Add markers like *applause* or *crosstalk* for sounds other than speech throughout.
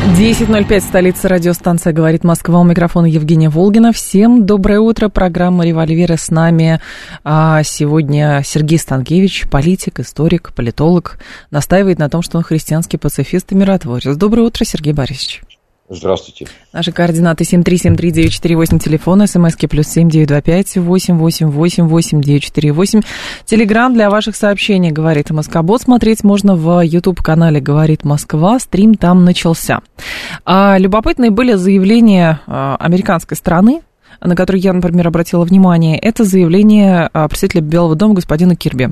10.05, столица радиостанция «Говорит Москва». У микрофона Евгения Волгина. Всем доброе утро. Программа «Револьверы» с нами. А сегодня Сергей Станкевич, политик, историк, политолог, настаивает на том, что он христианский пацифист и миротворец. Доброе утро, Сергей Борисович. Здравствуйте. Наши координаты 7373948, телефон, смски плюс 7925 888 8948. Телеграмм для ваших сообщений, говорит Москобот. Смотреть можно в YouTube-канале «Говорит Москва». Стрим там начался. А, любопытные были заявления а, американской стороны на который я, например, обратила внимание, это заявление а, представителя Белого дома господина Кирби,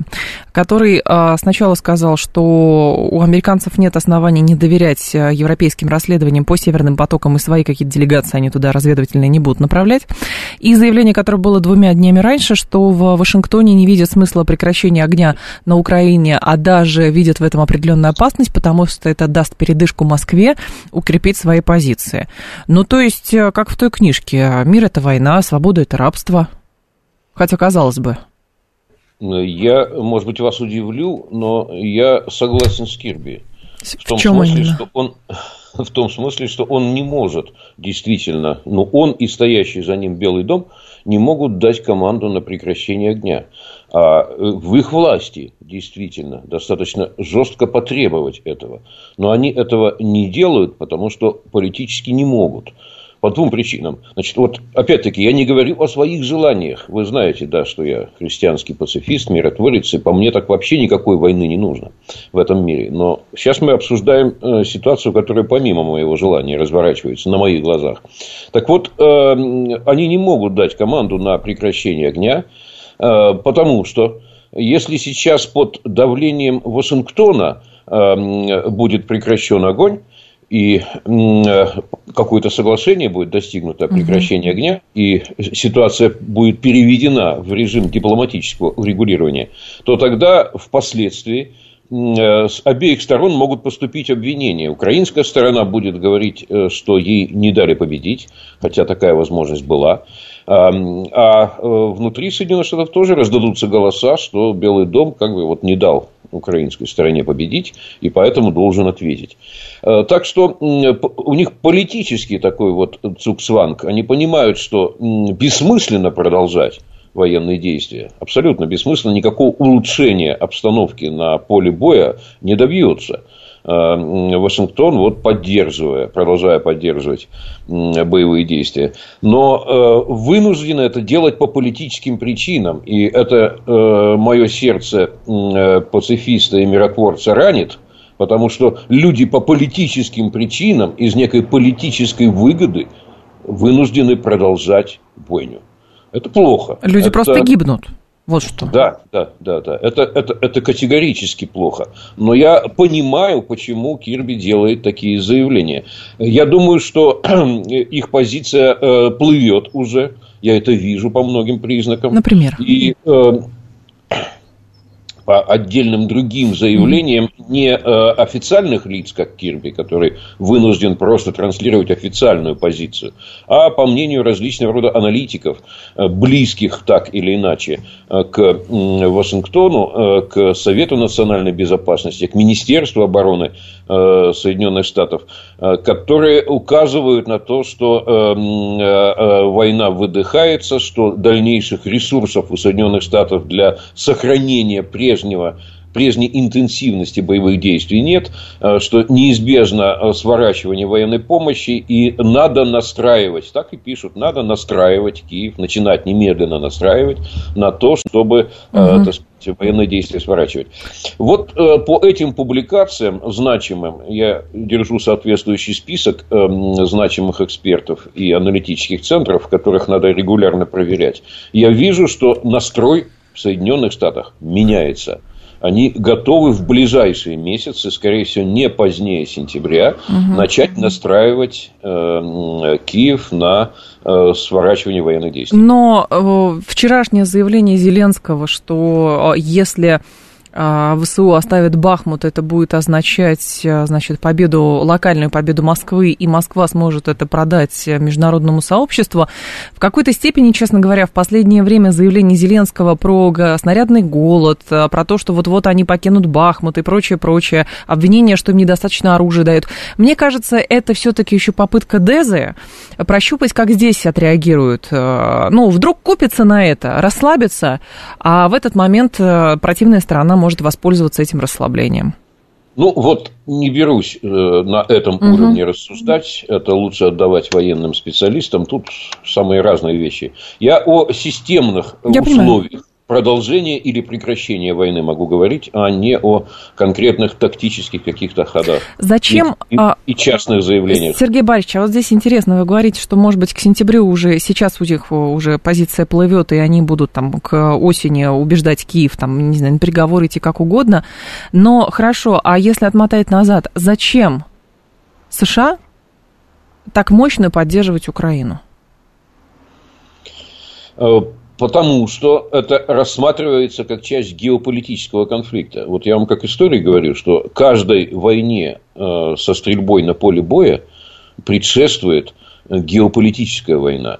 который а, сначала сказал, что у американцев нет оснований не доверять а, европейским расследованиям по Северным потокам, и свои какие-то делегации они туда разведывательные не будут направлять. И заявление, которое было двумя днями раньше, что в Вашингтоне не видят смысла прекращения огня на Украине, а даже видят в этом определенную опасность, потому что это даст передышку Москве укрепить свои позиции. Ну, то есть, как в той книжке, мир это война, война, свобода – это рабство. Хотя, казалось бы. Я, может быть, вас удивлю, но я согласен с Кирби. В, в том чем смысле, именно? что он *laughs* в том смысле, что он не может действительно, ну, он и стоящий за ним Белый дом не могут дать команду на прекращение огня. А э, в их власти действительно достаточно жестко потребовать этого. Но они этого не делают, потому что политически не могут. По двум причинам. Значит, вот опять-таки, я не говорю о своих желаниях. Вы знаете, да, что я христианский пацифист, миротворец, и по мне так вообще никакой войны не нужно в этом мире. Но сейчас мы обсуждаем э, ситуацию, которая помимо моего желания разворачивается на моих глазах. Так вот, э, они не могут дать команду на прекращение огня, э, потому что если сейчас под давлением Вашингтона будет прекращен огонь, и э, какое-то соглашение будет достигнуто о прекращении огня, и ситуация будет переведена в режим дипломатического урегулирования, то тогда впоследствии э, с обеих сторон могут поступить обвинения. Украинская сторона будет говорить, э, что ей не дали победить, хотя такая возможность была. А внутри Соединенных Штатов тоже раздадутся голоса, что Белый дом как бы вот не дал украинской стороне победить, и поэтому должен ответить. Э, так что у них политический такой вот цуксванг. Они понимают, что бессмысленно продолжать военные действия. Абсолютно бессмысленно. Никакого улучшения обстановки на поле боя не добьется. Э, Вашингтон, вот поддерживая, продолжая поддерживать боевые действия. Но э, вынуждены это делать по политическим причинам. И это э, мое сердце пацифиста и миротворца ранит, потому что люди по политическим причинам из некой политической выгоды вынуждены продолжать бойню. Это плохо. Люди это... просто гибнут. Вот что. Да, да, да, да. Это, это, это категорически плохо. Но я понимаю, почему Кирби делает такие заявления. Я думаю, что *clears throat* их позиция э, плывет уже. Я это вижу по многим признакам. Например. И э, по отдельным другим заявлениям не э, официальных лиц, как Кирби, который вынужден просто транслировать официальную позицию, а по мнению различного рода аналитиков, э, близких так или иначе э, к Вашингтону, к Совету национальной безопасности, к Министерству обороны Соединенных Штатов, которые указывают на то, что война выдыхается, что дальнейших ресурсов у Соединенных Штатов для сохранения прежнего прежнего прежней интенсивности боевых действий нет, э, что неизбежно э, сворачивание военной помощи и надо настраивать, так и пишут, надо настраивать Киев, начинать немедленно настраивать на то, чтобы угу. так сказать, военные действия сворачивать. Вот по этим публикациям значимым я держу соответствующий список эм, значимых экспертов и аналитических центров, которых надо регулярно проверять. Я вижу, что настрой в Соединенных Штатах меняется. они готовы в ближайшие месяцы, скорее всего, не позднее сентября, угу. начать настраивать э, Киев на э, сворачивание военных действий. Но э, вчерашнее заявление Зеленского, что э, если ВСУ оставит Бахмут, это будет означать, а, значит, победу, локальную победу Москвы, и Москва сможет это продать международному сообществу. В какой-то степени, честно говоря, в последнее время заявление Зеленского про снарядный голод, а, про то, что вот-вот они покинут Бахмут и прочее, прочее, обвинение, что им недостаточно оружия дают. Мне кажется, это все-таки еще попытка Дезы прощупать, как здесь отреагируют. Ну, вдруг купится на это, расслабится, а в этот момент противная сторона может воспользоваться этим расслаблением? Ну, вот не берусь э, на этом угу. уровне рассуждать. Это лучше отдавать военным специалистам. Тут самые разные вещи. Я о системных Я условиях. Понимаю продолжение или прекращение войны могу говорить, а не о конкретных тактических каких-то ходах. Зачем? И, и, и частных заявлениях. Сергей Борисович, а вот здесь интересно, вы говорите, что, может быть, к сентябрю уже, сейчас у них уже позиция плывет, и они будут там к осени убеждать Киев, там, не знаю, на переговоры идти как угодно. Но хорошо, а если отмотать назад, зачем США так мощно поддерживать Украину? Потому что это рассматривается как часть геополитического конфликта. Вот я вам как историк говорю, что каждой войне э, со стрельбой на поле боя предшествует геополитическая война.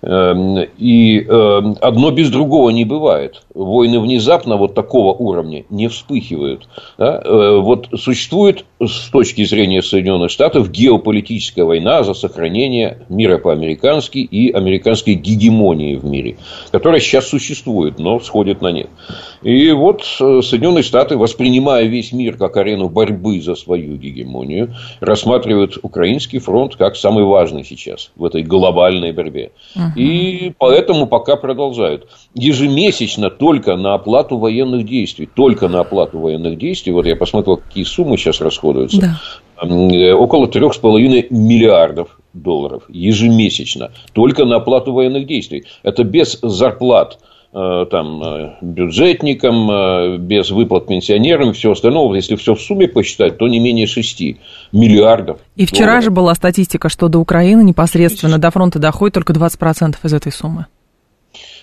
Эм, и эм, одно без другого не бывает. Войны внезапно вот такого уровня не вспыхивают. Э, вот существует с точки зрения Соединенных Штатов геополитическая война за сохранение мира по-американски и американской гегемонии в мире, которая сейчас существует, но сходит на нет. И вот э, Соединенные Штаты, воспринимая весь мир как арену борьбы за свою гегемонию, рассматривают украинский фронт как самый важный сейчас в этой глобальной борьбе. И поэтому пока продолжают. Ежемесячно только на оплату военных действий, только на оплату военных действий, вот я посмотрел, какие суммы сейчас расходуются, да. Э, около 3,5 миллиардов долларов ежемесячно, только на оплату военных действий. Это без зарплат там, э, бюджетникам, э, без выплат пенсионерам и все остальное. Если все в сумме посчитать, то не менее 6 миллиардов. И вчера долларов. же была статистика, что до Украины непосредственно до фронта доходит только 20% из этой суммы.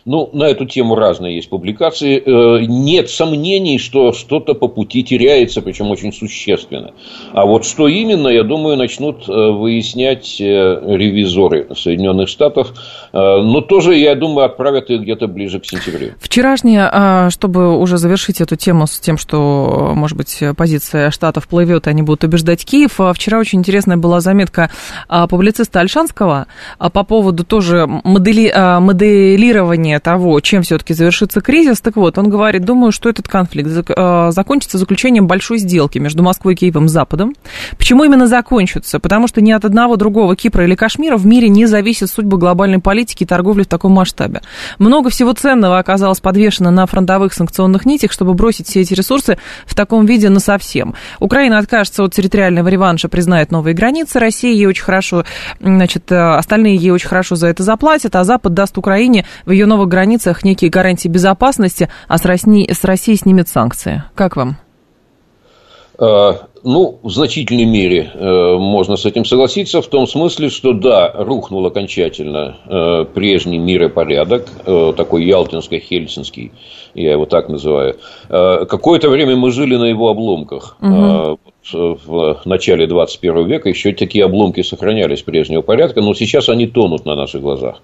Ну, на эту тему разные есть публикации. Э, нет сомнений, что что-то по пути теряется, причем очень существенно. А вот что именно, я думаю, начнут э, выяснять э, ревизоры Соединенных Штатов. Но тоже, я думаю, отправят их где-то ближе к сентябрю. Вчерашнее, а, чтобы уже завершить эту тему с тем, что, может быть, позиция Штатов плывет, и они будут убеждать Киев. А вчера очень интересная была заметка а, публициста Альшанского по поводу тоже модели, моделирования понимание того, чем все-таки завершится кризис. Так вот, он говорит, думаю, что этот конфликт э, закончится заключением большой сделки между Москвой, Киевом и Западом. Почему именно закончится? Потому что ни от одного другого Кипра или Кашмира в мире не зависит судьба глобальной политики и торговли в таком масштабе. Много всего ценного оказалось подвешено на фронтовых санкционных нитях, чтобы бросить все эти ресурсы в таком виде на совсем. Украина откажется от территориального реванша, признает новые границы. Россия ей очень хорошо, значит, э, остальные ей очень хорошо за это заплатят, а Запад даст Украине в ее новых границах некие гарантии безопасности, а с Россией, с Россией снимет санкции. Как вам? А, ну, в значительной мере э, можно с этим согласиться, в том смысле, что да, рухнул окончательно э, прежний миропорядок, э, такой ялтинско-хельсинский, я его так называю. Какое-то время мы жили на его обломках. Угу. В начале 21 века еще такие обломки сохранялись прежнего порядка, но сейчас они тонут на наших глазах.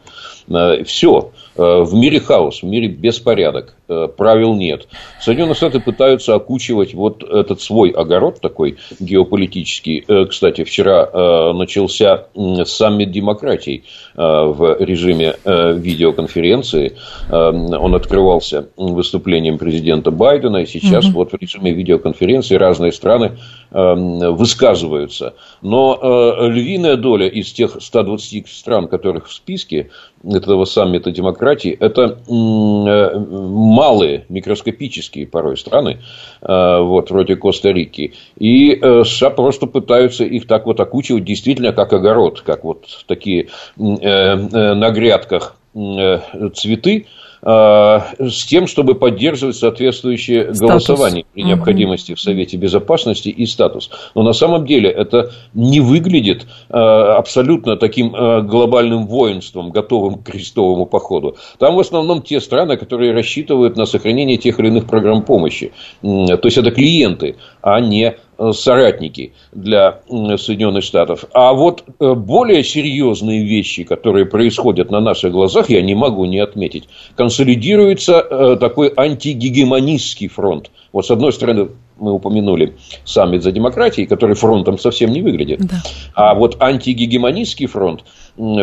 Э, Все. Э, в мире хаос, в мире беспорядок, э, правил нет. Соединенные Штаты пытаются окучивать вот этот свой огород такой геополитический. Кстати, вчера начался саммит демократий в режиме видеоконференции. Он открывался выступлением президента Байдена, и сейчас угу. вот в режиме видеоконференции разные страны высказываются. Но львиная доля из тех 120 стран, которых в списке, этого саммита демократии, это э, малые, микроскопические порой страны, э, вот, вроде Коста-Рики. И э, США просто пытаются их так вот окучивать действительно как огород, как вот такие на грядках цветы, с тем, чтобы поддерживать соответствующее статус. голосование при необходимости угу. в Совете Безопасности и статус. Но на самом деле это не выглядит э, абсолютно таким э, глобальным воинством, готовым к крестовому походу. Там в основном те страны, которые рассчитывают на сохранение тех или иных программ помощи. То есть это клиенты, а не Э, соратники для Соединенных Штатов. А вот э, более серьезные вещи, которые происходят на наших глазах, я не могу не отметить. Консолидируется э, такой антигегемонистский фронт. Вот с одной стороны, мы упомянули саммит за демократией, который фронтом совсем не выглядит. Да. А вот антигегемонистский фронт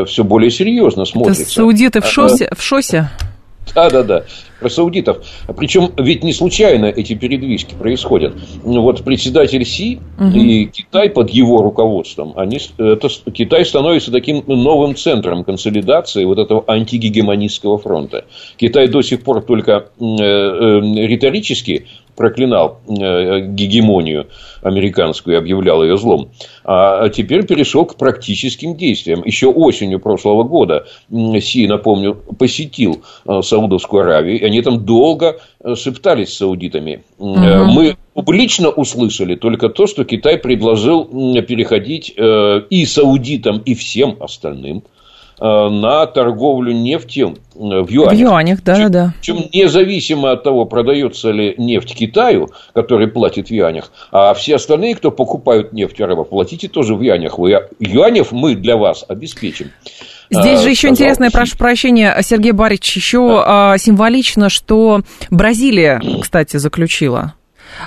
все более серьезно смотрится. Это саудиты в шосе? В шосе? Да, да, да. Про саудитов. Причем ведь не случайно эти передвижки происходят. Вот председатель Си угу. и Китай под его руководством, они, это, Китай становится таким новым центром консолидации вот этого антигегемонистского фронта. Китай до сих пор только э, э, риторически проклинал э, гегемонию американскую и объявлял ее злом. А теперь перешел к практическим действиям. Еще осенью прошлого года Си, напомню, посетил э, Саудовскую Аравию, и они там долго э, шептались с саудитами. Угу. Мы публично услышали только то, что Китай предложил переходить и саудитам, и всем остальным – на торговлю нефтью э, в юанях. В юанях, да, причем, да. Причем независимо от того, продается ли нефть Китаю, который платит в юанях, а все остальные, кто покупают нефть арабов, платите тоже в юанях. Вы, юанев мы для вас обеспечим. Здесь же еще интересно, я прошу прощения, Сергей Барич, еще да. А, символично, что Бразилия, кстати, заключила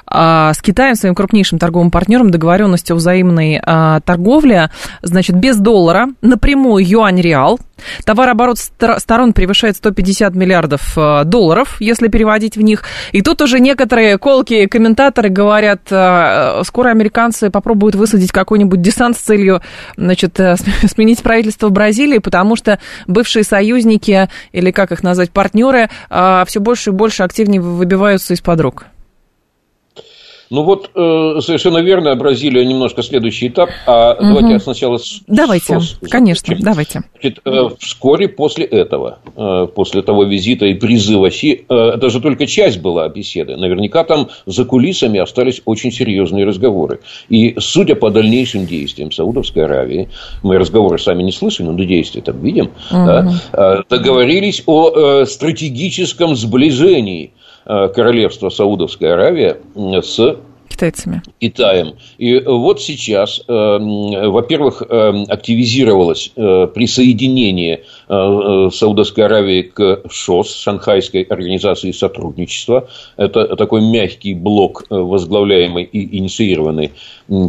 с Китаем, своим крупнейшим торговым партнером, договоренность о взаимной а, торговле, значит, без доллара, напрямую юань-реал. Товарооборот сторон превышает 150 миллиардов а, долларов, если переводить в них. И тут уже некоторые колкие комментаторы говорят, скоро американцы попробуют высадить какой-нибудь десант с целью, значит, *laughs* сменить правительство в Бразилии, потому что бывшие союзники, или как их назвать, партнеры, все больше и больше активнее выбиваются из-под рук. Ну вот, э, совершенно верно, Бразилия немножко следующий этап. А угу. давайте сначала с Давайте, СОС конечно, давайте. Значит, э, вскоре после этого, э, после того визита и призыва Си, э, это же только часть была беседы. Наверняка там за кулисами остались очень серьезные разговоры. И судя по дальнейшим действиям Саудовской Аравии, мы разговоры сами не слышали, но действия там видим, угу. да, э, договорились о э, стратегическом сближении Э, королевства Саудовская Аравия с китайцами. Китаем. И вот сейчас, э, во-первых, э, активизировалось присоединение Саудовской Аравии к ШОС, Шанхайской организации сотрудничества. Это такой мягкий блок, возглавляемый и инициированный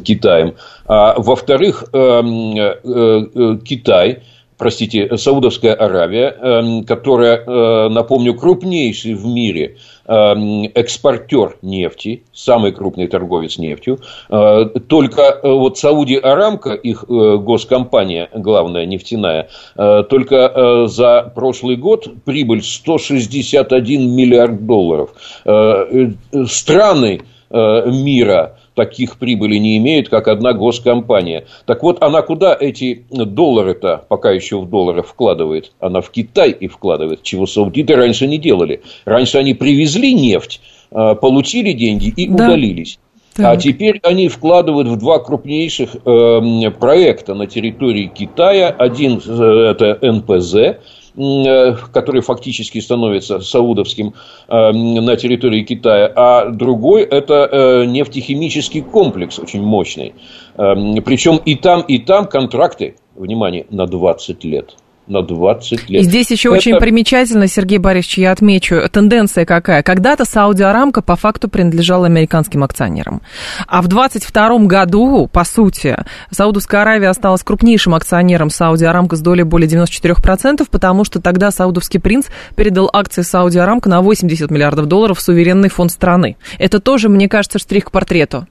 Китаем. А во-вторых, Китай простите, Саудовская Аравия, которая, напомню, крупнейший в мире Эм, экспортер нефти, самый крупный торговец нефтью. Э, только э, вот Сауди Арамка, их э, госкомпания, главная нефтяная, только за прошлый год прибыль 161 миллиард долларов. Страны мира таких прибылей не имеет, как одна госкомпания. Так вот, она куда эти доллары-то, пока еще в доллары вкладывает? Она в Китай и вкладывает, чего саудиты раньше не делали. Раньше они привезли нефть, а, получили деньги и да. удалились. Так. А теперь они вкладывают в два крупнейших э, проекта на территории Китая. Один э, это НПЗ, который фактически становится саудовским э, на территории Китая, а другой – это э, нефтехимический комплекс очень мощный. Причем и там, и там контракты, внимание, на 20 лет на 20 лет. И здесь еще Это... очень примечательно, Сергей Борисович, я отмечу, тенденция какая. Когда-то Сауди Арамка по факту принадлежала американским акционерам. А в 22 году, по сути, Саудовская Аравия осталась крупнейшим акционером Сауди Арамка с долей более 94%, потому что тогда саудовский принц передал акции Сауди Арамка на 80 миллиардов долларов в суверенный фонд страны. Это тоже, мне кажется, штрих к портрету.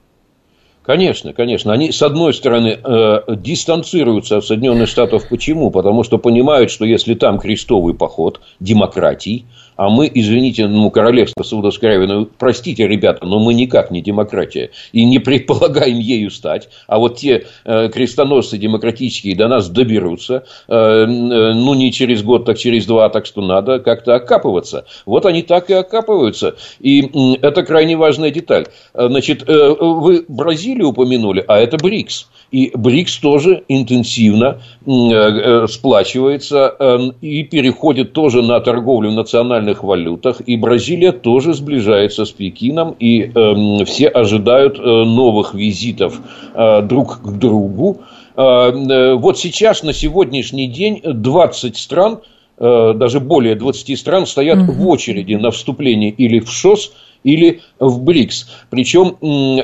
Конечно, конечно. Они, с одной стороны, э, дистанцируются от Соединенных Штатов. Почему? Потому что понимают, что если там крестовый поход демократий, а мы, извините, ну, королевство Саудовской Аравии, ну, простите, ребята, но мы никак не демократия. И не предполагаем ею стать. А вот те э, крестоносцы демократические до нас доберутся. Э, э, ну, не через год, так через два. Так что надо как-то окапываться. Вот они так и окапываются. И э, это крайне важная деталь. Э, значит, э, вы Бразилию упомянули, а это БРИКС. И БРИКС тоже интенсивно э, э, сплачивается э, и переходит тоже на торговлю в национальных валютах. И Бразилия тоже сближается с Пекином. И все ожидают новых визитов друг к другу. Вот сейчас, на сегодняшний день, 20 стран, даже более 20 стран стоят в очереди на вступление или в ШОС, или в БРИКС. Причем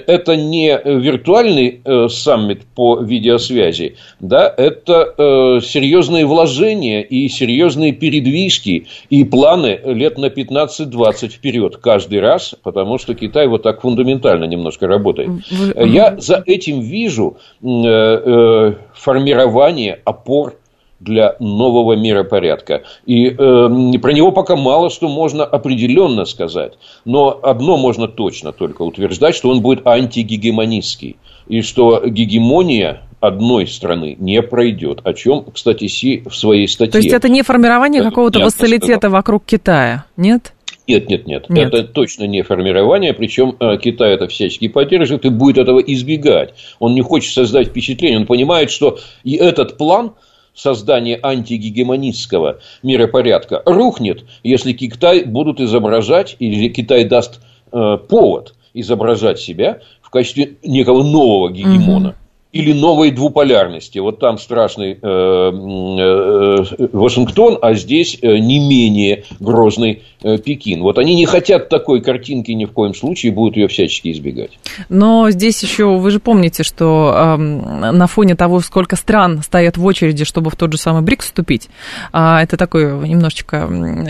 это не виртуальный э, саммит по видеосвязи, да, это э, серьезные вложения и серьезные передвижки и планы лет на 15-20 вперед каждый раз, потому что Китай вот так фундаментально немножко работает. Я за этим вижу э, формирование опор для нового миропорядка. И э, про него пока мало что можно определенно сказать. Но одно можно точно только утверждать, что он будет антигегемонистский. И что гегемония одной страны не пройдет. О чем, кстати, Си в своей статье. То есть это не формирование какого-то вассалитета вокруг Китая, нет? Нет, нет, нет, нет. Это точно не формирование, причем э, Китай это всячески поддерживает и будет этого избегать. Он не хочет создать впечатление, он понимает, что и этот план – создание антигегемонистского миропорядка рухнет, если Китай будут изображать, или Китай даст э, повод изображать себя в качестве некого нового гегемона. Угу или новой двуполярности. Вот там страшный э, э, Вашингтон, а здесь э, не менее грозный э, Пекин. Вот они не хотят такой картинки ни в коем случае, будут ее всячески избегать. Но здесь еще, вы же помните, что э, на фоне того, сколько стран стоят в очереди, чтобы в тот же самый БРИКС вступить, э, это такое немножечко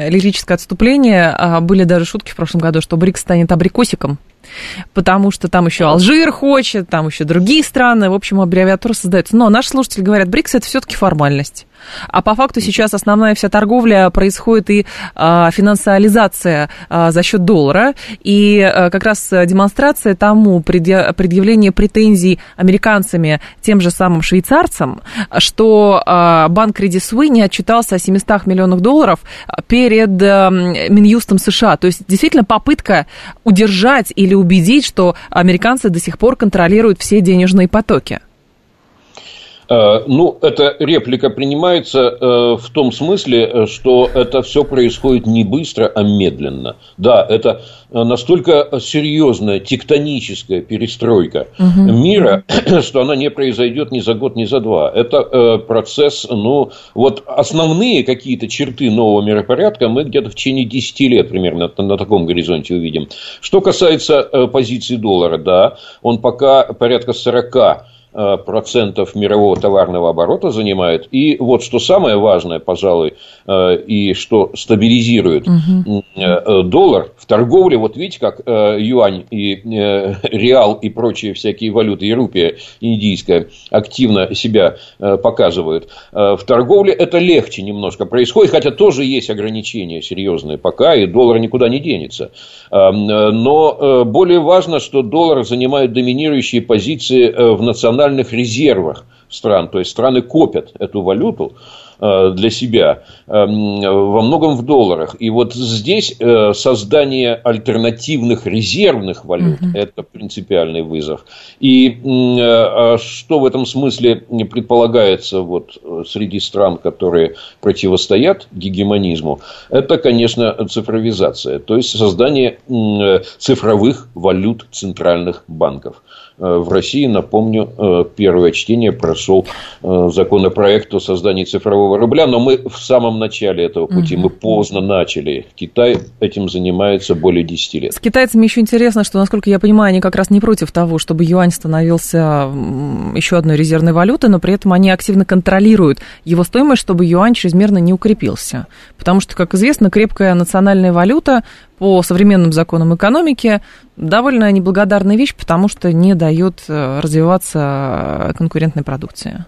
лирическое отступление. Э, были даже шутки в прошлом году, что БРИКС станет абрикосиком потому что там еще Алжир хочет, там еще другие страны, в общем, аббревиатура создается. Но наши слушатели говорят, БРИКС это все-таки формальность. А по факту сейчас основная вся торговля происходит и а, финансиализация а, за счет доллара. И а, как раз демонстрация тому предъявление претензий американцами тем же самым швейцарцам, что а, банк Credit Suisse не отчитался о 700 миллионах долларов перед а, Минюстом США. То есть действительно попытка удержать или убедить, что американцы до сих пор контролируют все денежные потоки. Э, ну, эта реплика принимается э, в том смысле, э, что это все происходит не быстро, а медленно. Да, это настолько серьезная тектоническая перестройка угу. мира, *clears throat* что она не произойдет ни за год, ни за два. Это процесс, ну, вот основные какие-то черты нового миропорядка мы где-то в течение 10 лет примерно на таком горизонте увидим. Что касается позиции доллара, да, он пока порядка 40 Э, процентов мирового товарного оборота занимает. И вот что самое важное, пожалуй, э, и что стабилизирует угу. доллар в торговле, вот видите, как юань и *laughs* реал и прочие всякие валюты, и рупия индийская активно себя показывают. В торговле это легче немножко происходит, хотя тоже есть ограничения серьезные пока, и доллар никуда не денется. Но более важно, что доллар занимает доминирующие позиции в национальном федеральных резервах стран, то есть страны копят эту валюту для себя эм, во многом в долларах. И вот здесь э, создание альтернативных резервных валют угу. это принципиальный вызов. И э, а что в этом смысле предполагается вот среди стран, которые противостоят гегемонизму, это, конечно, цифровизация, то есть создание цифровых валют центральных банков. Э, в России, напомню, э, первое чтение прошел э, законопроект о создании цифрового рубля, но мы в самом начале этого пути, угу. мы поздно начали. Китай этим занимается более 10 лет. С китайцами еще интересно, что, насколько я понимаю, они как раз не против того, чтобы юань становился еще одной резервной валютой, но при этом они активно контролируют его стоимость, чтобы юань чрезмерно не укрепился. Потому что, как известно, крепкая национальная валюта по современным законам экономики довольно неблагодарная вещь, потому что не дает э, развиваться конкурентной продукции.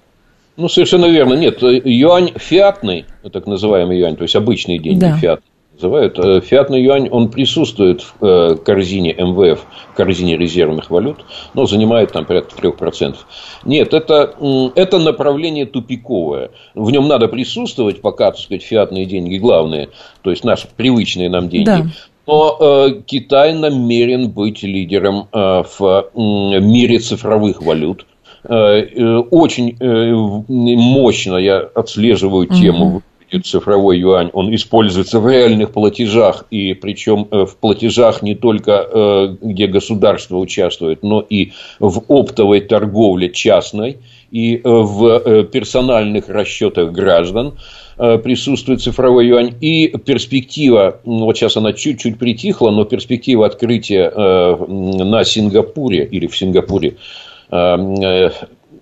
Ну, совершенно верно. Нет, юань фиатный, так называемый юань, то есть обычные деньги да. фиат, называют. Э, фиатный юань, он присутствует в э, корзине МВФ, в корзине резервных валют, но занимает там порядка 3%. Нет, это, это направление тупиковое. В нем надо присутствовать, пока, так сказать, фиатные деньги главные, то есть наши привычные нам деньги. Да. Но э, Китай намерен быть лидером э, в э, мире цифровых валют. Э, э, очень э, мощно я отслеживаю тему цифровой юань, он используется в реальных платежах, и причем в платежах не только где государство участвует, но и в оптовой торговле частной и в персональных расчетах граждан присутствует цифровой юань. И перспектива, вот сейчас она чуть-чуть притихла, но перспектива открытия на Сингапуре или в Сингапуре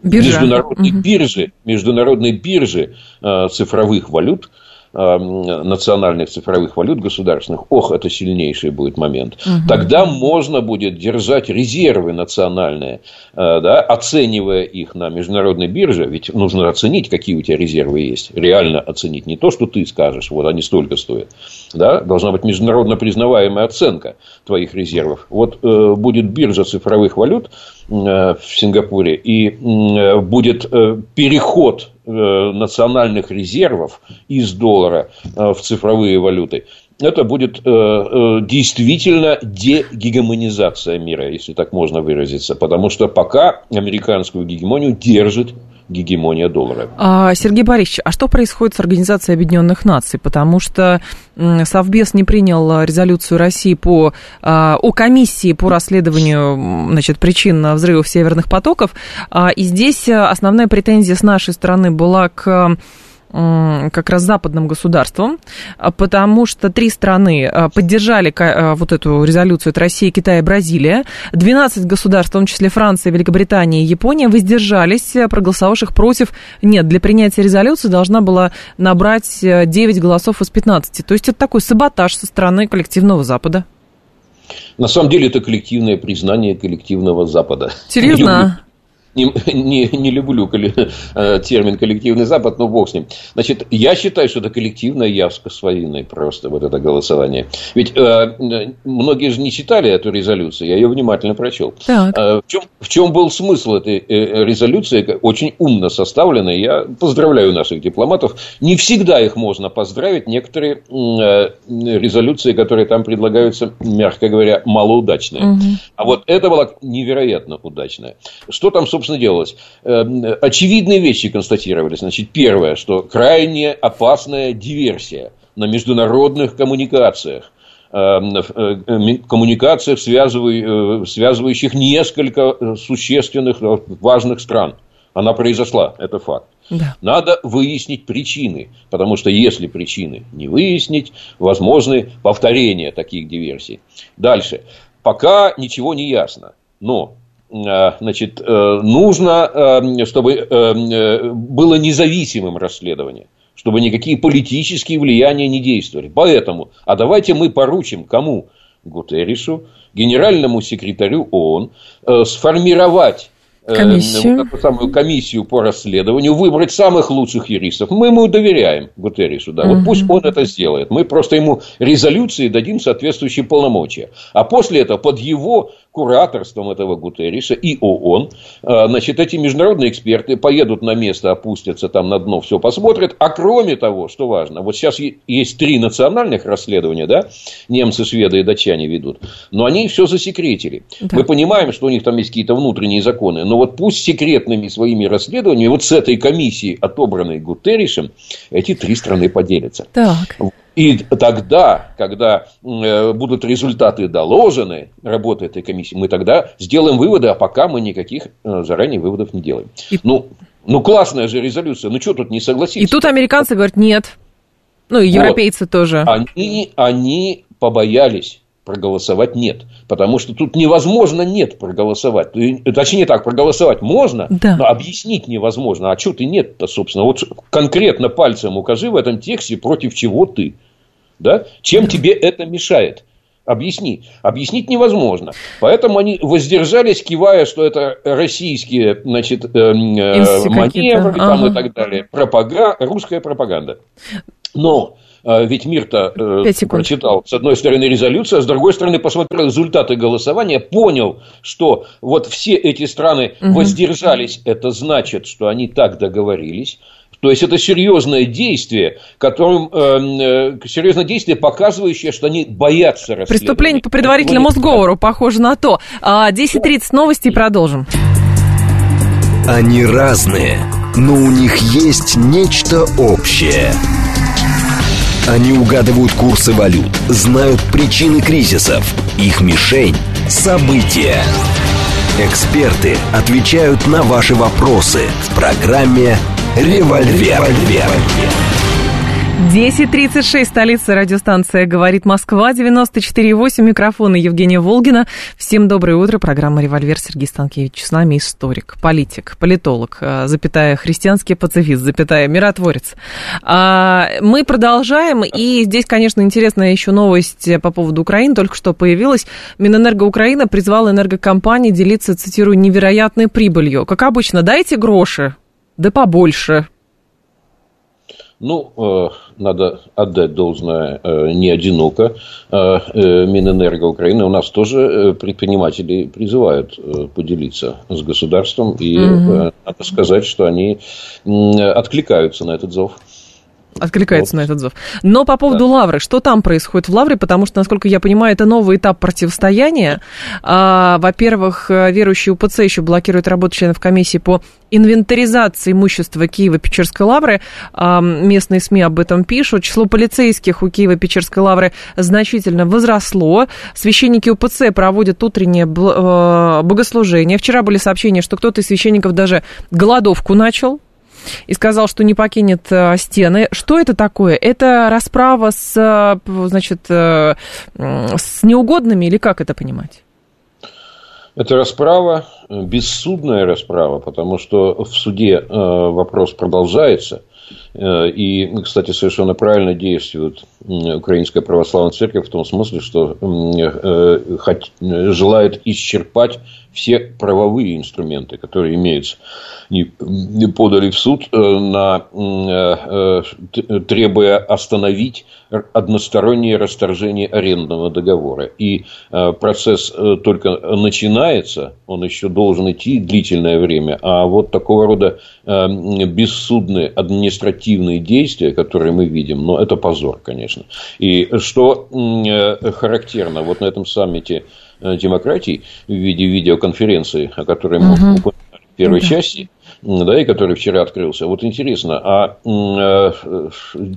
Биржа. международной угу. биржи, международной биржи э, цифровых валют – Э, национальных цифровых валют государственных, ох, это сильнейший будет момент, угу. тогда можно будет держать резервы национальные, э, да, оценивая их на международной бирже, ведь нужно оценить, какие у тебя резервы есть, реально оценить, не то, что ты скажешь, вот они столько стоят, да, должна быть международно признаваемая оценка твоих резервов. Вот э, будет биржа цифровых валют э, в Сингапуре, и э, будет э, переход Э, национальных резервов из доллара э, в цифровые валюты, это будет э, действительно дегегемонизация мира, если так можно выразиться. Потому что пока американскую гегемонию держит гегемония доллара. А, Сергей Борисович, а что происходит с Организацией Объединенных Наций? Потому что Совбез не принял резолюцию России по, а, о комиссии по расследованию значит, причин взрывов северных потоков. А, и здесь основная претензия с нашей стороны была к как раз западным государствам, а, потому что три страны а, поддержали а, вот эту резолюцию, это Россия, Китай и Бразилия. 12 государств, в том числе Франция, Великобритания и Япония, воздержались, проголосовавших против. Нет, для принятия резолюции должна была набрать 9 голосов из 15. То есть это такой саботаж со стороны коллективного Запада. На самом деле это коллективное признание коллективного Запада. Серьезно? Не, не, не люблю э, термин коллективный Запад, но бог с ним. Значит, я считаю, что это коллективное явско свиной просто вот это голосование. Ведь э, многие же не читали эту резолюцию, я ее внимательно прочел. Так. Э, в, чем, в чем был смысл этой э, резолюции? Очень умно составленной. Я поздравляю наших дипломатов. Не всегда их можно поздравить. Некоторые э, резолюции, которые там предлагаются, мягко говоря, малоудачные. Угу. А вот это была невероятно удачная. Что там, собственно, собственно, делалось? Эм, очевидные вещи констатировались. Значит, первое, что крайне опасная диверсия на международных коммуникациях эм, э, коммуникациях, э, связывающих несколько существенных, э, важных стран. Она произошла, это факт. Да. Надо выяснить причины, потому что если причины не выяснить, возможны повторения таких диверсий. Дальше. Пока ничего не ясно, но Э, значит, э, нужно, э, чтобы было независимым расследование, чтобы никакие политические влияния не действовали. Поэтому, а давайте мы поручим кому? Гутерришу, генеральному секретарю ООН, сформировать комиссию. вот самую комиссию по расследованию, выбрать самых лучших юристов. Мы ему доверяем, Гутеррису, да. Угу. Вот пусть он это сделает. Мы просто ему резолюции дадим соответствующие полномочия. А после этого под его кураторством этого Гутерриса и ООН, а, значит, эти международные эксперты поедут на место, опустятся там на дно, все посмотрят. А кроме того, что важно, вот сейчас есть три национальных расследования, да, немцы, шведы и датчане ведут, но они все засекретили. Да. Мы понимаем, что у них там есть какие-то внутренние законы, но вот пусть секретными своими расследованиями, вот с этой комиссией, отобранной Гутеррисом, эти три страны поделятся. Так. И тогда, когда э, будут результаты доложены работы этой комиссии, мы тогда сделаем выводы, а пока мы никаких э, заранее выводов не делаем. И... Ну, ну, классная же резолюция, ну, что тут не согласиться? И тут американцы говорят, нет. Ну, и европейцы вот. тоже. Они, они побоялись проголосовать нет. Потому что тут невозможно нет проголосовать. Точнее так, проголосовать можно, да. но объяснить невозможно. А что ты нет-то, собственно? Вот конкретно пальцем укажи в этом тексте, против чего ты. Да? Чем да. тебе это мешает? Объясни. Объяснить невозможно. Поэтому они воздержались, кивая, что это российские значит, э, э, маневры там, ага. и так далее. Пропага... Русская пропаганда. Но э, ведь мир-то э, прочитал, с одной стороны, резолюцию, а с другой стороны, посмотрел результаты голосования, понял, что вот все эти страны угу. воздержались, это значит, что они так договорились. То есть это серьезное действие, которым э, э, серьезное действие, показывающее, что они боятся расследования. Преступление по предварительному сговору, похоже на то. 10.30 а, новости и продолжим. Они разные, но у них есть нечто общее. Они угадывают курсы валют, знают причины кризисов. Их мишень – события. Эксперты отвечают на ваши вопросы в программе Револьвер. 10.36, столица радиостанция «Говорит Москва», 94.8, микрофон Евгения Волгина. Всем доброе утро, программа «Револьвер» Сергей Станкевич. С нами историк, политик, политолог, э, запятая христианский пацифист, запятая миротворец. А, мы продолжаем, и здесь, конечно, интересная еще новость по поводу Украины, только что появилась. Минэнерго Украина призвала энергокомпании делиться, цитирую, невероятной прибылью. Как обычно, дайте гроши, да побольше. Ну, э, надо отдать должное э, не одиноко э, Минэнерго Украины. У нас тоже предприниматели призывают поделиться с государством. И угу. надо сказать, что они откликаются на этот зов откликается вот. на этот зов. Но по поводу да. Лавры, что там происходит в Лавре, потому что, насколько я понимаю, это новый этап противостояния. А, во-первых, верующие УПЦ еще блокируют работу членов комиссии по инвентаризации имущества Киева-Печерской Лавры. А, местные СМИ об этом пишут. Число полицейских у Киева-Печерской Лавры значительно возросло. Священники УПЦ проводят утреннее э, богослужение. Вчера были сообщения, что кто-то из священников даже голодовку начал и сказал, что не покинет э, стены. Что это такое? Это расправа с, э, значит, э, с неугодными или как это понимать? Это расправа, бессудная расправа, потому что в суде вопрос продолжается. И, кстати, совершенно правильно действует Украинская православная церковь в том смысле, что желает исчерпать все правовые инструменты, которые имеются, не, подали в суд, э, на, э, э, требуя остановить одностороннее расторжение арендного договора. И процесс только начинается, он еще должен идти длительное время, а вот такого рода бессудные административные действия, которые мы видим, ну, это позор, конечно. И что характерно, вот на этом саммите демократий в виде видеоконференции, о которой мы угу. упоминали в первой да. части, да, и который вчера открылся. Вот интересно, а э,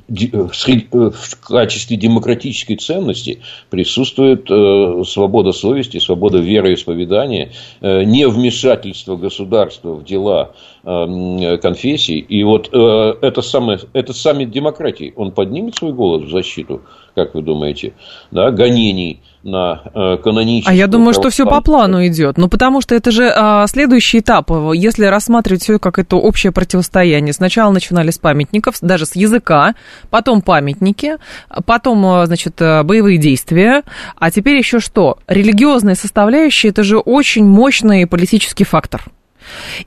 в качестве демократической ценности присутствует э, свобода совести, свобода вероисповедания, не вмешательство государства в дела конфессий. И вот это, самое, это саммит демократии, он поднимет свой голос в защиту, как вы думаете, да, гонений на э, каноническую... А я думаю, что все по плану идет. Ну, потому что это же а, следующий этап. Если рассматривать все как это общее противостояние. Сначала начинали с памятников, даже с языка, потом памятники, потом, а, значит, а, боевые действия. А теперь еще что? Религиозная составляющая – это же очень мощный политический фактор.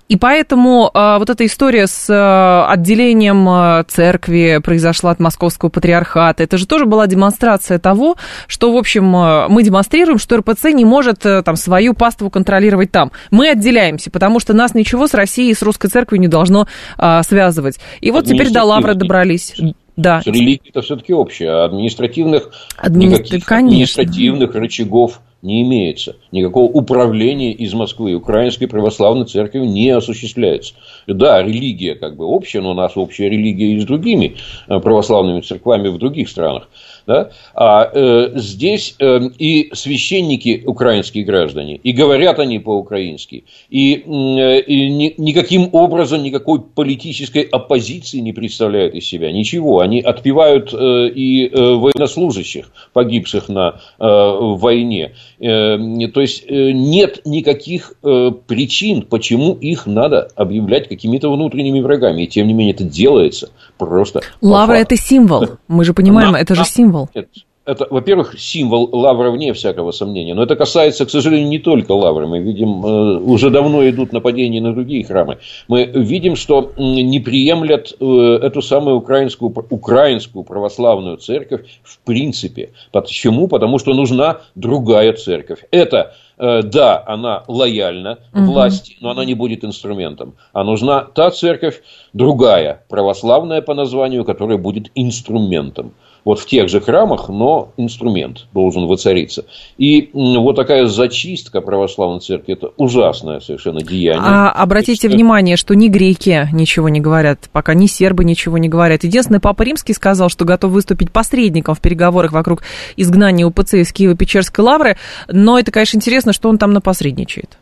И поэтому э, вот эта история с э, отделением э, церкви произошла от московского патриархата. Это же тоже была демонстрация того, что, в общем, мы демонстрируем, что РПЦ не может э, там свою паству контролировать там. Мы отделяемся, потому что нас ничего с Россией и с русской церковью не должно э, связывать. И вот теперь до Лавры добрались. Да. Религия это все-таки общее, а административных, Администр... никаких Конечно. административных рычагов не имеется. Никакого управления из Москвы Украинской православной церковью не осуществляется. Да, религия как бы общая, но у нас общая религия и с другими э, православными церквами в других странах. Да? А э, здесь э, и священники украинские граждане, и говорят они по-украински, и, э, и ни, никаким образом никакой политической оппозиции не представляют из себя. Ничего. Они отпевают э, и э, военнослужащих, погибших на э, войне. Э, то есть э, нет никаких э, причин, почему их надо объявлять какими-то внутренними врагами. И тем не менее это делается просто. Лавра это символ. Мы же понимаем, на, это же символ. Нет, это, во-первых, символ Лавра вне всякого сомнения. Но это касается, к сожалению, не только Лавры. Мы видим, э, уже давно идут нападения на другие храмы. Мы видим, что не приемлят э, эту самую украинскую, украинскую православную церковь в принципе. Почему? Потому что нужна другая церковь. Это Э, да, она лояльна угу. власти, но она не будет инструментом. А нужна та церковь, другая, православная по названию, которая будет инструментом вот в тех же храмах, но инструмент должен воцариться. И вот такая зачистка православной церкви – это ужасное совершенно деяние. А обратите что... внимание, что ни греки ничего не говорят, пока ни сербы ничего не говорят. Единственный Папа Римский сказал, что готов выступить посредником в переговорах вокруг изгнания УПЦ из Киева-Печерской лавры, но это, конечно, интересно, что он там напосредничает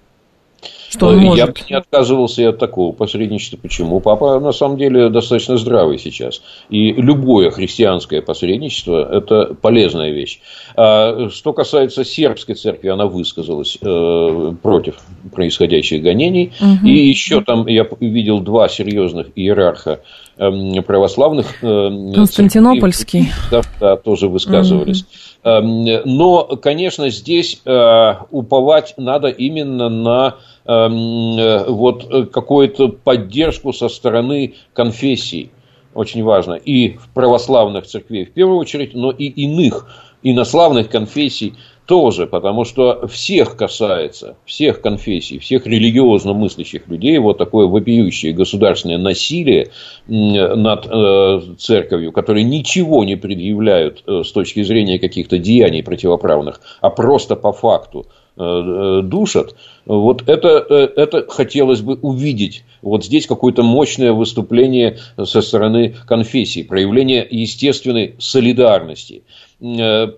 что он может. Я бы не отказывался и от такого посредничества. Почему? Папа на самом деле достаточно здравый сейчас. И любое христианское посредничество – это полезная вещь. А что касается сербской церкви, она высказалась э, против происходящих гонений. Угу. И еще там я видел два серьезных иерарха православных. Э, Константинопольский. Да, да, тоже высказывались. Угу. Но, конечно, здесь э, уповать надо именно на Эм, э, вот какую-то поддержку со стороны конфессий. Очень важно. И в православных церквей в первую очередь, но и иных инославных конфессий тоже, потому что всех касается, всех конфессий, всех религиозно мыслящих людей, вот такое вопиющее государственное насилие над э, церковью, которые ничего не предъявляют э, с точки зрения каких-то деяний противоправных, а просто по факту Э, э, душат, вот это, э, это хотелось бы увидеть. Вот здесь какое-то мощное выступление со стороны конфессии, проявление естественной солидарности.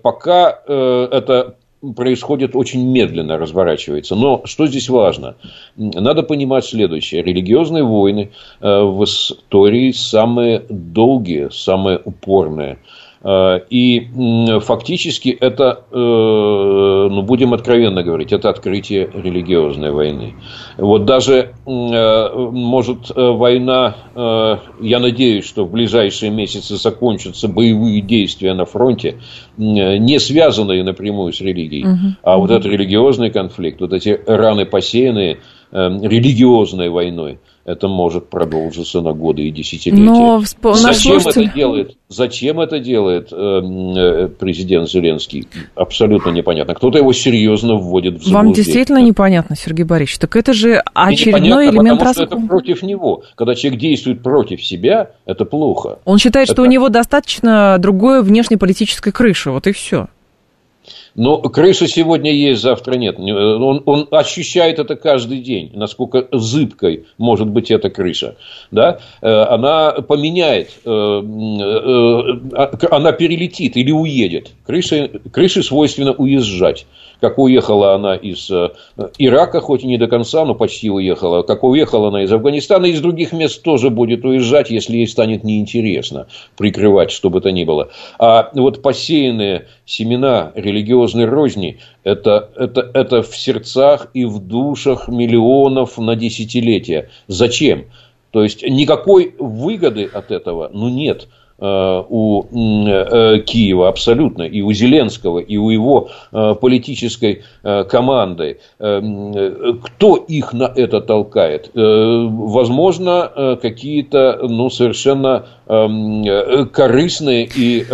Пока это происходит очень медленно, разворачивается. Но что здесь важно? Надо понимать следующее. Религиозные войны в истории самые долгие, самые упорные – Э, и фактически это, э, ну, будем откровенно говорить, это открытие религиозной войны. Вот даже, э, может, война, я надеюсь, что в ближайшие месяцы закончатся боевые действия на фронте, не связанные напрямую с религией, угу. а вот этот религиозный конфликт, вот эти раны посеянные религиозной войной – это может продолжиться на годы и десятилетия. Но Зачем слушатель... это делает? Зачем это делает эм, э, президент Зеленский? Абсолютно непонятно. Кто-то его серьезно вводит в заблуждение. Вам действительно непонятно, Сергей Борисович? Так это же очередной элемент потому что это против него. Когда человек действует против себя, это плохо. Он считает, это... что у него достаточно другой внешнеполитической крыши. Вот и все. Но крыша сегодня есть, завтра нет. Он, он ощущает это каждый день, насколько зыбкой может быть эта крыша. Да? Э, она поменяет, э, э, она перелетит или уедет. Крыше, крыше свойственно уезжать как уехала она из э, Ирака, хоть и не до конца, но почти уехала, как уехала она из Афганистана, из других мест тоже будет уезжать, если ей станет неинтересно прикрывать, что бы то ни было. А вот посеянные семена религиозной розни, это, это, это в сердцах и в душах миллионов на десятилетия. Зачем? То есть, никакой выгоды от этого, ну, нет. Э, у э, Киева абсолютно, и у Зеленского, и у его э, политической команды. Кто их на это толкает? Возможно, какие-то ну, совершенно корыстные и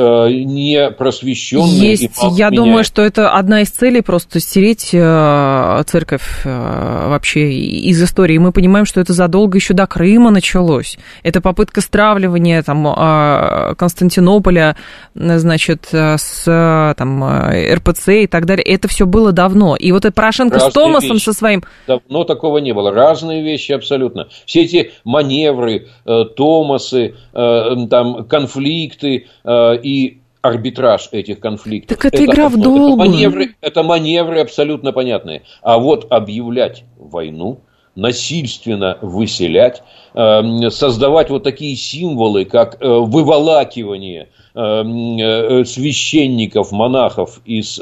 не просвещенные. Есть, я меня... думаю, что это одна из целей просто стереть церковь вообще из истории. Мы понимаем, что это задолго еще до Крыма началось. Это попытка стравливания там а, Константинополя, значит, с там, РПЦ и так далее. Это все было давно. И вот Порошенко Разные с Томасом вещи. со своим... Давно такого не было. Разные вещи абсолютно. Все эти маневры, э, Томасы, э, там, конфликты э, и арбитраж этих конфликтов. Так это, это игра в долгую. Это маневры, это маневры абсолютно понятные. А вот объявлять войну, насильственно выселять, создавать вот такие символы, как э, выволакивание священников, монахов из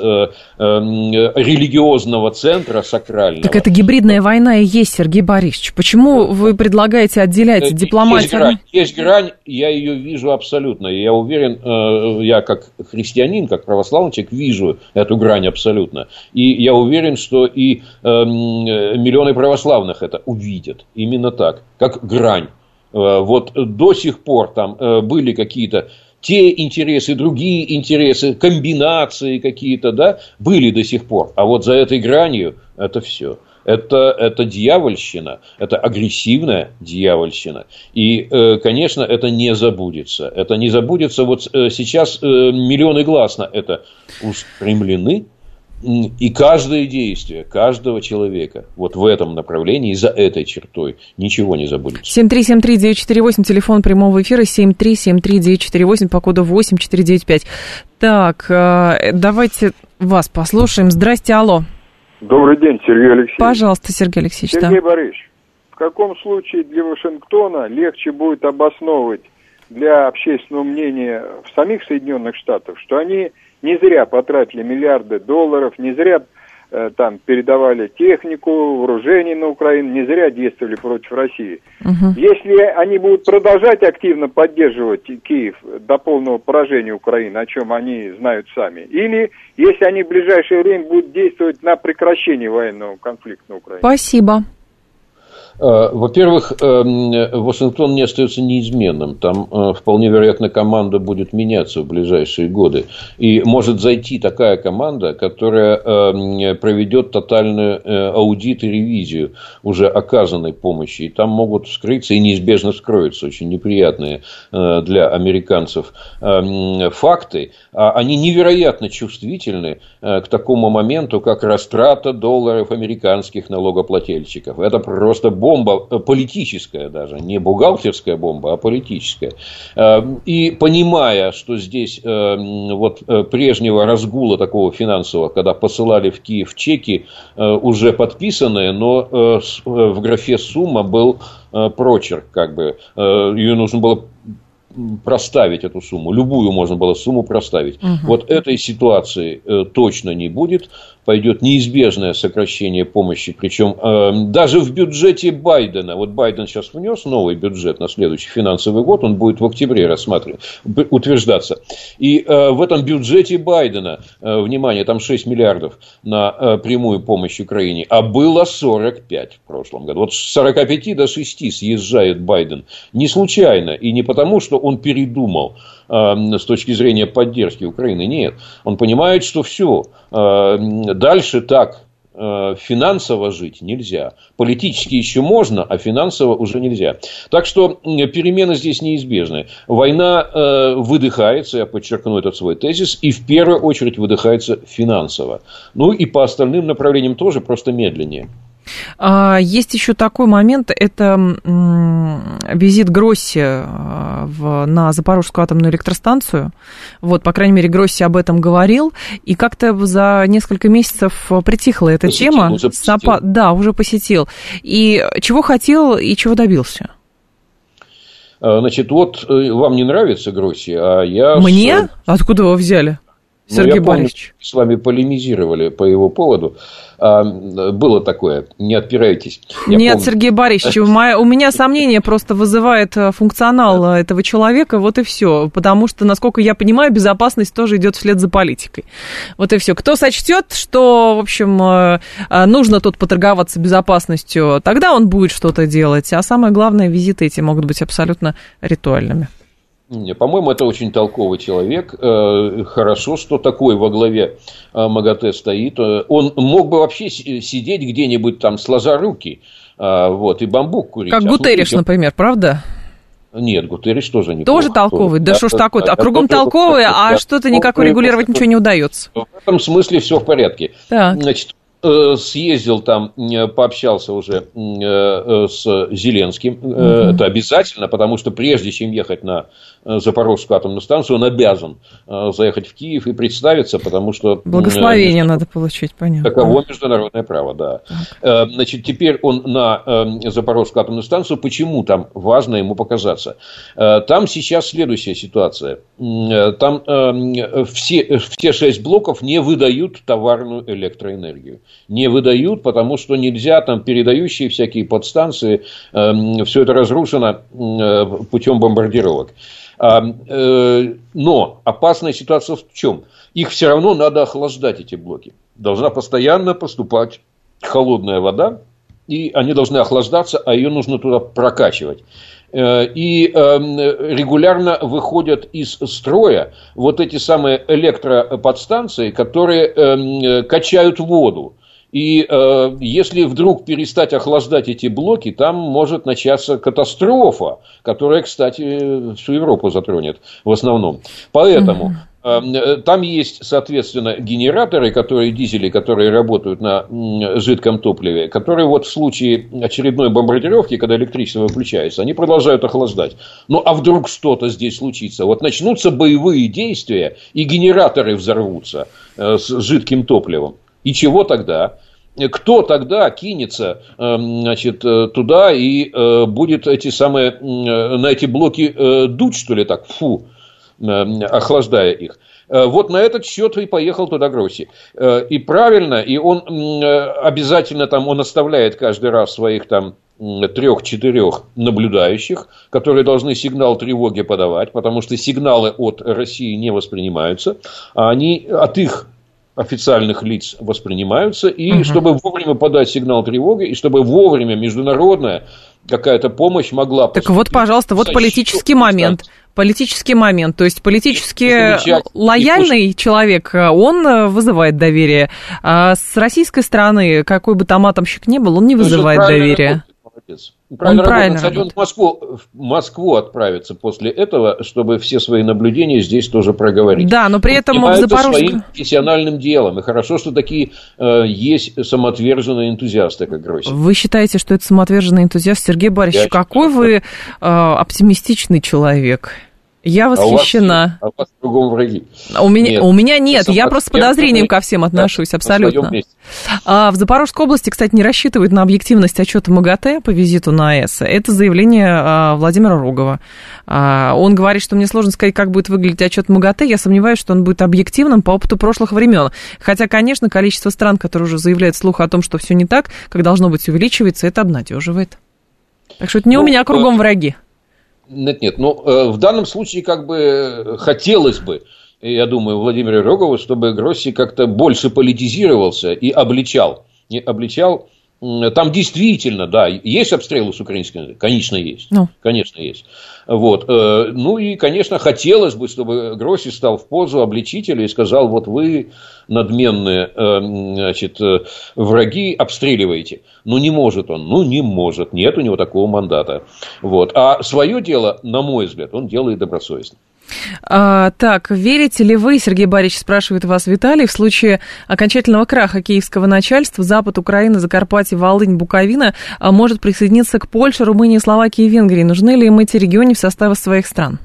религиозного центра сакрального. Так это гибридная война и есть, Сергей Борисович. Почему вы предлагаете отделять дипломатию? Есть грань, есть грань, я ее вижу абсолютно. Я уверен, я как христианин, как православный человек, вижу эту грань абсолютно. И я уверен, что и миллионы православных это увидят. Именно так, как грань. Э, вот до сих пор там э, были какие-то те интересы, другие интересы, комбинации какие-то, да, были до сих пор. А вот за этой гранью это все. Это, это дьявольщина, это агрессивная дьявольщина. И, э, конечно, это не забудется. Это не забудется. Вот сейчас миллионы глаз на это устремлены. И каждое действие каждого человека вот в этом направлении, за этой чертой, ничего не забудется. 7373948, телефон прямого эфира, 7373948, по коду 8495. Так, э, давайте вас послушаем. Здрасте, алло. Добрый день, Сергей Алексеевич. Пожалуйста, Сергей Алексеевич. Сергей да. Борисович, в каком случае для Вашингтона легче будет обосновывать для общественного мнения в самих Соединенных Штатах, что они не зря потратили миллиарды долларов, не зря э, там передавали технику, вооружение на Украину, не зря действовали против России. Угу. Если они будут продолжать активно поддерживать Киев до полного поражения Украины, о чем они знают сами, или если они в ближайшее время будут действовать на прекращение военного конфликта на Украине. Спасибо. Э, во-первых, э, Вашингтон не остается неизменным. Там э, вполне вероятно команда будет меняться в ближайшие годы. И может зайти такая команда, которая проведет тотальный аудит и ревизию уже оказанной помощи. И там могут вскрыться и неизбежно вскроются очень неприятные для американцев факты. А они невероятно чувствительны к такому моменту, как растрата долларов американских налогоплательщиков. Это просто бомба э, политическая даже, не бухгалтерская бомба, а политическая. Э, и понимая, что здесь э, вот прежнего разгула такого финансового, когда посылали в Киев чеки, уже подписанные, но в графе сумма был прочерк, как бы, ее нужно было проставить эту сумму. Любую можно было сумму проставить. Угу. Вот этой ситуации э, точно не будет. Пойдет неизбежное сокращение помощи. Причем э, даже в бюджете Байдена. Вот Байден сейчас внес новый бюджет на следующий финансовый год. Он будет в октябре рассматривать, утверждаться. И э, в этом бюджете Байдена, э, внимание, там 6 миллиардов на э, прямую помощь Украине. А было 45 в прошлом году. Вот с 45 до 6 съезжает Байден. Не случайно. И не потому, что он передумал э, с точки зрения поддержки Украины. Нет. Он понимает, что все. Э, дальше так э, финансово жить нельзя. Политически еще можно, а финансово уже нельзя. Так что перемены здесь неизбежны. Война э, выдыхается, я подчеркну этот свой тезис, и в первую очередь выдыхается финансово. Ну и по остальным направлениям тоже, просто медленнее. А, есть еще такой момент, это визит Гросси а, в, на Запорожскую атомную электростанцию. Вот, по крайней мере, Гросси об этом говорил, и как-то за несколько месяцев притихла эта посетил, тема. Уже Сапа, да, уже посетил. И чего хотел и чего добился? А, значит, вот э, вам не нравится Гросси, а я... Мне? С... Откуда вы взяли? Ну, Сергей ну, я Борисович. Помню, с вами полемизировали по его поводу. А, было такое, не отпирайтесь. Я Нет, помню. Сергей Борисович, у меня сомнения просто вызывает э, функционал этого человека, вот и все. Потому что, насколько я понимаю, безопасность тоже идет вслед за политикой. Вот и все. Кто сочтет, что, в общем, э, э, нужно тут поторговаться безопасностью, тогда он будет что-то делать. А самое главное, визиты эти могут быть абсолютно ритуальными. По-моему, это очень толковый человек. Э, хорошо, что такой во главе э, МАГАТЭ стоит. Э, он мог бы вообще сидеть где-нибудь там, сложа руки, вот, и бамбук курить. Как а Гутерриш, например, правда? Нет, Гутерриш тоже не Тоже толковый? Да, да что ж такое А кругом толковый, а что-то никак урегулировать ничего не удается. В этом смысле все в порядке. Так. Значит, съездил там, э, пообщался уже э, с Зеленским. Mm-hmm. Это обязательно, потому что прежде чем ехать на Запорожскую атомную станцию, он обязан заехать в Киев и представиться, потому что... Благословение надо получить, понятно. Таково международное право, да. Так. Значит, теперь он на Запорожскую атомную станцию. Почему там важно ему показаться? Там сейчас следующая ситуация. Там все, все шесть блоков не выдают товарную электроэнергию не выдают, потому что нельзя, там передающие всякие подстанции, э, все это разрушено э, путем бомбардировок. А, э, но опасная ситуация в чем? Их все равно надо охлаждать, эти блоки. Должна постоянно поступать холодная вода, и они должны охлаждаться, а ее нужно туда прокачивать. Э, и эм, регулярно выходят из строя вот эти самые электроподстанции, которые эм, качают воду. И э, если вдруг перестать охлаждать эти блоки, там может начаться катастрофа, которая, кстати, всю Европу затронет в основном. Поэтому э, там есть, соответственно, генераторы, которые дизели, которые работают на жидком топливе, которые вот в случае очередной бомбардировки, когда электричество выключается, они продолжают охлаждать. Ну, а вдруг что-то здесь случится? Вот начнутся боевые действия, и генераторы взорвутся э, с жидким топливом. И чего тогда? Кто тогда кинется эм, значит, э, туда и э, будет эти самые, на эти блоки э, дуть, что ли, так, фу, охлаждая их? Вот на этот счет и поехал туда Гросси. И правильно, и он обязательно там, он оставляет каждый раз своих там трех-четырех наблюдающих, которые должны сигнал тревоги подавать, потому что сигналы от России не воспринимаются, а они от их официальных лиц воспринимаются, и угу. чтобы вовремя подать сигнал тревоги, и чтобы вовремя международная какая-то помощь могла... Так вот, пожалуйста, вот политический момент. Политический момент, то есть политически лояльный человек, он э, вызывает доверие. А с российской стороны, какой бы там атомщик ни был, он не вызывает доверия. Молодец. Правильно он правильно он в Москву, в Москву отправится после этого, чтобы все свои наблюдения здесь тоже проговорить. Да, но при этом он в Запорожье... своим профессиональным делом. И хорошо, что такие э, есть самоотверженные энтузиасты, как Гросин. Вы считаете, что это самоотверженный энтузиаст? Сергей Борисович, Я какой считаю, вы э, оптимистичный человек? Я восхищена. А у вас, а у вас кругом враги. У меня нет, у меня нет. Я просто с подозрением ко всем отношусь, да, абсолютно. А в Запорожской области, кстати, не рассчитывают на объективность отчета МАГАТЭ по визиту на АЭС. Это заявление а, Владимира Рогова. А, он говорит, что мне сложно сказать, как будет выглядеть отчет МАГАТЭ. Я сомневаюсь, что он будет объективным по опыту прошлых времен. Хотя, конечно, количество стран, которые уже заявляют слух о том, что все не так, как должно быть, увеличивается, это обнадеживает. Так что это не ну, у меня кругом враги. Нет, нет. Ну, э, в данном случае как бы э, хотелось бы, я думаю, Владимиру Рогову, чтобы Гросси как-то больше политизировался и обличал. И обличал там действительно, да, есть обстрелы с украинской Конечно, есть. Ну. Конечно, есть. Вот. Э, ну и, конечно, хотелось бы, чтобы Гросси стал в позу обличителя и сказал, вот вы надменные значит, враги обстреливаете. Ну, не может он. Ну, не может. Нет у него такого мандата. Вот. А свое дело, на мой взгляд, он делает добросовестно. А, так, верите ли вы, Сергей Борисович спрашивает вас Виталий, в случае окончательного краха киевского начальства Запад Украины, Закарпатье, Волынь, Буковина а, может присоединиться к Польше, Румынии, Словакии и Венгрии? Нужны ли им эти регионы в составе своих стран?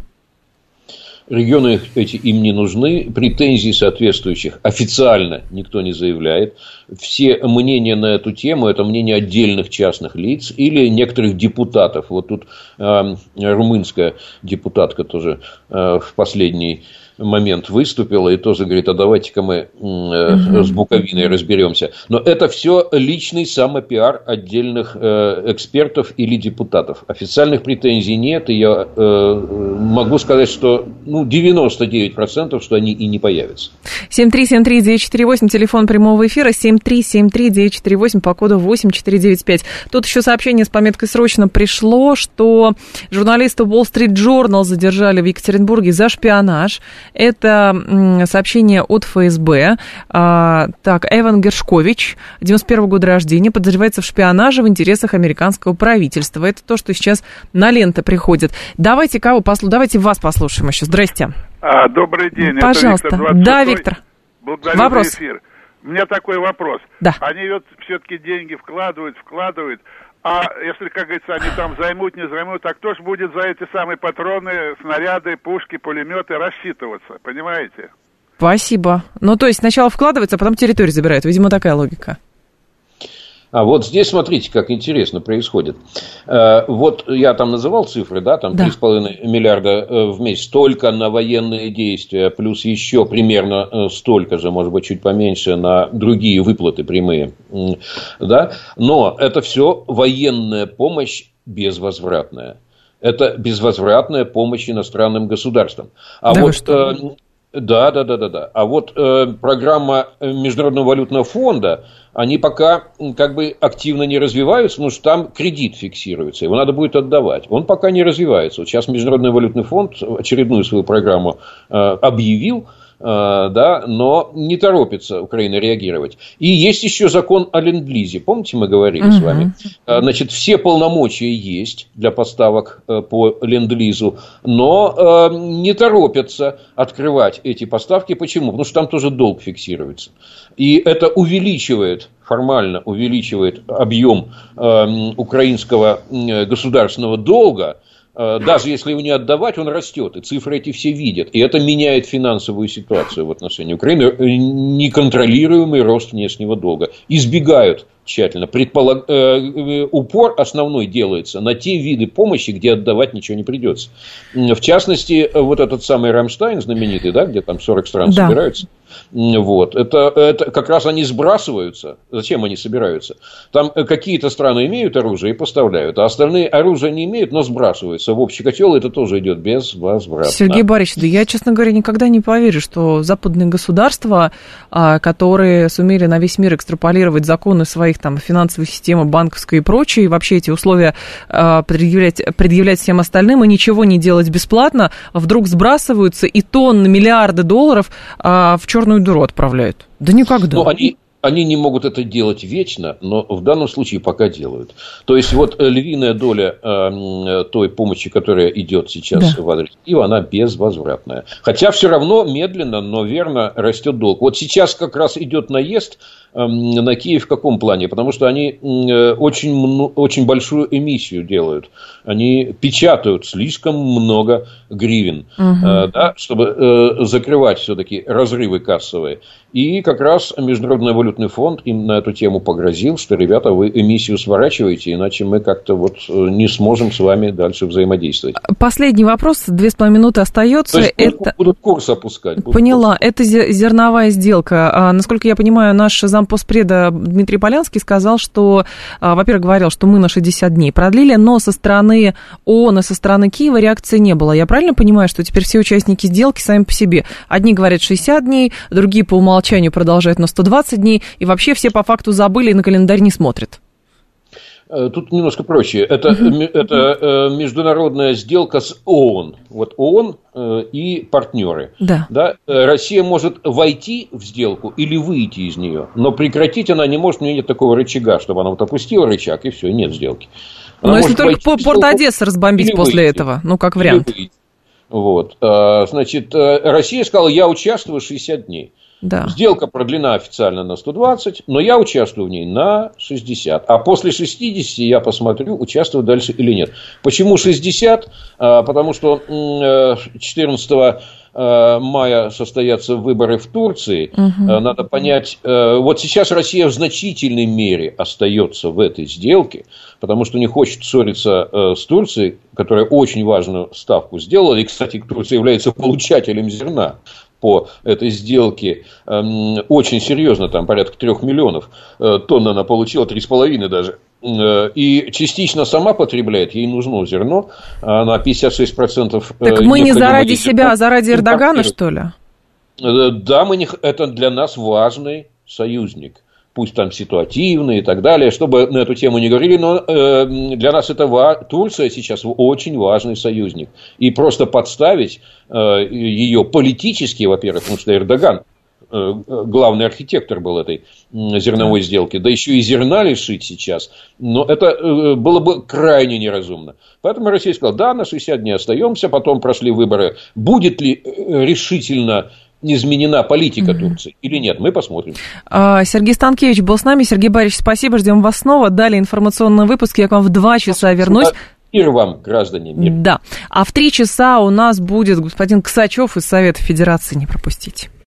Регионы эти им не нужны, претензий соответствующих официально никто не заявляет. Все мнения на эту тему – это мнение отдельных частных лиц или некоторых депутатов. Вот тут э, румынская депутатка тоже э, в последней момент выступила и тоже говорит, а давайте-ка мы э, с Буковиной разберемся. Но это все личный самопиар отдельных э, экспертов или депутатов. Официальных претензий нет, и я э, могу сказать, что ну, 99% что они и не появятся. 7373948, телефон прямого эфира, 7373948 по коду 8495. Тут еще сообщение с пометкой «Срочно» пришло, что журналиста Wall Street Journal задержали в Екатеринбурге за шпионаж. Это сообщение от ФСБ. А, так, Эван Гершкович, 91 года рождения, подозревается в шпионаже в интересах американского правительства. Это то, что сейчас на ленты приходит. Давайте кого послушаем? Давайте вас послушаем еще. Здрасте. А, добрый день. Пожалуйста. Это Виктор 26. Да, Виктор. Благодарю Вопрос. за эфир. У меня такой вопрос. Да. Они вот все-таки деньги вкладывают, вкладывают, а если, как говорится, они там займут, не займут, так кто же будет за эти самые патроны, снаряды, пушки, пулеметы рассчитываться, понимаете? Спасибо. Ну, то есть сначала вкладывается, а потом территорию забирают. Видимо, такая логика. А вот здесь смотрите, как интересно происходит. Э, вот я там называл цифры, да, там Да. 3,5 миллиарда э, в месяц только на военные действия, плюс еще примерно э, столько же, может быть, чуть поменьше на другие выплаты прямые. Да? Но это все военная помощь безвозвратная. Это безвозвратная помощь иностранным государствам. А Да вот что? да, да, да, да, да. А вот э, программа Международного валютного фонда, они пока как бы активно не развиваются, потому что там кредит фиксируется, его надо будет отдавать. Он пока не развивается. Вот сейчас Международный валютный фонд очередную свою программу э, объявил, да, но не торопится Украина реагировать. И есть еще закон о ленд-лизе. Помните, мы говорили с Мгм. вами? Э, Значит, все полномочия есть для поставок э, по ленд-лизу, но э, не торопятся открывать эти поставки. Почему? Потому что там тоже долг фиксируется. И это увеличивает, формально увеличивает объем э, украинского э, государственного долга. Э, Даже если его не отдавать, он растет, и цифры эти все видят. И это меняет финансовую ситуацию в отношении Украины. Э, Неконтролируемый рост внешнего долга. Избегают тщательно. Предполаг... э, э, Упор основной делается на те виды помощи, где отдавать ничего не придется. В частности, вот этот самый Рамштайн знаменитый, да, где там 40 стран Да. собираются. Вот. Это, это как раз они сбрасываются. Зачем они собираются? Там э, какие-то страны имеют оружие и поставляют, а остальные оружие не имеют, но сбрасываются. В общий котел это тоже идет безвозвратно. Сергей Борисович, да я, честно говоря, никогда не поверю, что западные государства, а, которые сумели на весь мир экстраполировать законы своих там финансовой системы, банковской и прочее, и вообще эти условия а, предъявлять, предъявлять всем остальным и ничего не делать бесплатно, вдруг сбрасываются и тонны, миллиарды долларов а, в черную дыру отправляют. Да никогда. Ну, они, они не могут это делать вечно, но в данном случае пока делают. То есть, вот э, львиная доля э, м, той помощи, которая идет сейчас Да. в адрес Киева, она безвозвратная. Хотя все равно медленно, но верно растет долг. Вот сейчас как раз идет наезд эм, на Киев в каком плане? Потому что они э, очень, очень большую эмиссию делают. Они печатают слишком много гривен, э, да, чтобы э, закрывать все-таки разрывы кассовые. И как раз Международный валютный фонд им на эту тему погрозил, что, ребята, вы эмиссию сворачиваете, иначе мы как-то вот э, не сможем с вами дальше взаимодействовать. Последний вопрос, две с половиной минуты остается. То есть Это... будут курс опускать. будут Поняла. Это зе- зерновая сделка. А, насколько я понимаю, наш зампоспреда Дмитрий Полянский сказал, что, а, во-первых, говорил, что мы на 60 дней продлили, но со стороны ООН и со стороны Киева реакции не было. Я правильно понимаю, что теперь все участники сделки сами по себе? Одни говорят 60 дней, другие по умолчанию продолжают на 120 дней, и вообще все по факту забыли и на календарь не смотрят. Э, Тут немножко проще. Это, это э, международная сделка с ООН. Вот ООН э, и партнеры. Да. Да? Россия может войти в сделку или выйти из нее, но прекратить она не может, у нее нет такого рычага, чтобы она вот опустила рычаг, и все, нет сделки. Она Но если только по- порт Одессы разбомбить после выйти. этого, ну, как вариант. выйти. Вот. Э, Значит, Россия сказала, я участвую 60 дней. Да. Сделка продлена официально на 120, но я участвую в ней на 60. А после 60 я посмотрю, участвую дальше или нет. Почему 60? А, Потому что м, э, 14 э, мая состоятся выборы в Турции. Э, Надо понять, э, вот сейчас Россия в значительной мере остается в этой сделке, потому что не хочет ссориться с Турцией, которая очень важную ставку сделала. И, кстати, Турция является получателем зерна по этой сделке эм, очень серьезно, там порядка трех миллионов э, тонн она получила, три с половиной даже. Э, И частично сама потребляет, ей нужно зерно, она 56% э, Так мы не заради себя, а заради Эрдогана, что ли? Да, мы не, это для нас важный союзник. Пусть там ситуативный и так далее, чтобы на эту тему не говорили, но э, для нас это ва- Турция сейчас очень важный союзник. И просто подставить э, ее политически, во-первых, потому что Эрдоган э, главный архитектор был этой зерновой сделки, да еще и зерна лишить сейчас, но это э, было бы крайне неразумно. Поэтому Россия сказала, да, на 60 дней остаемся, потом прошли выборы. Будет ли э, решительно изменена политика mm-hmm. Турции или нет, мы посмотрим. А, Сергей Станкевич был с нами. Сергей Борисович, спасибо, ждем вас снова. Далее информационный выпуск, я к вам в два часа вернусь. Мир вам, граждане. Мир. Да. А в три часа у нас будет господин Ксачев из Совета Федерации. Не пропустите.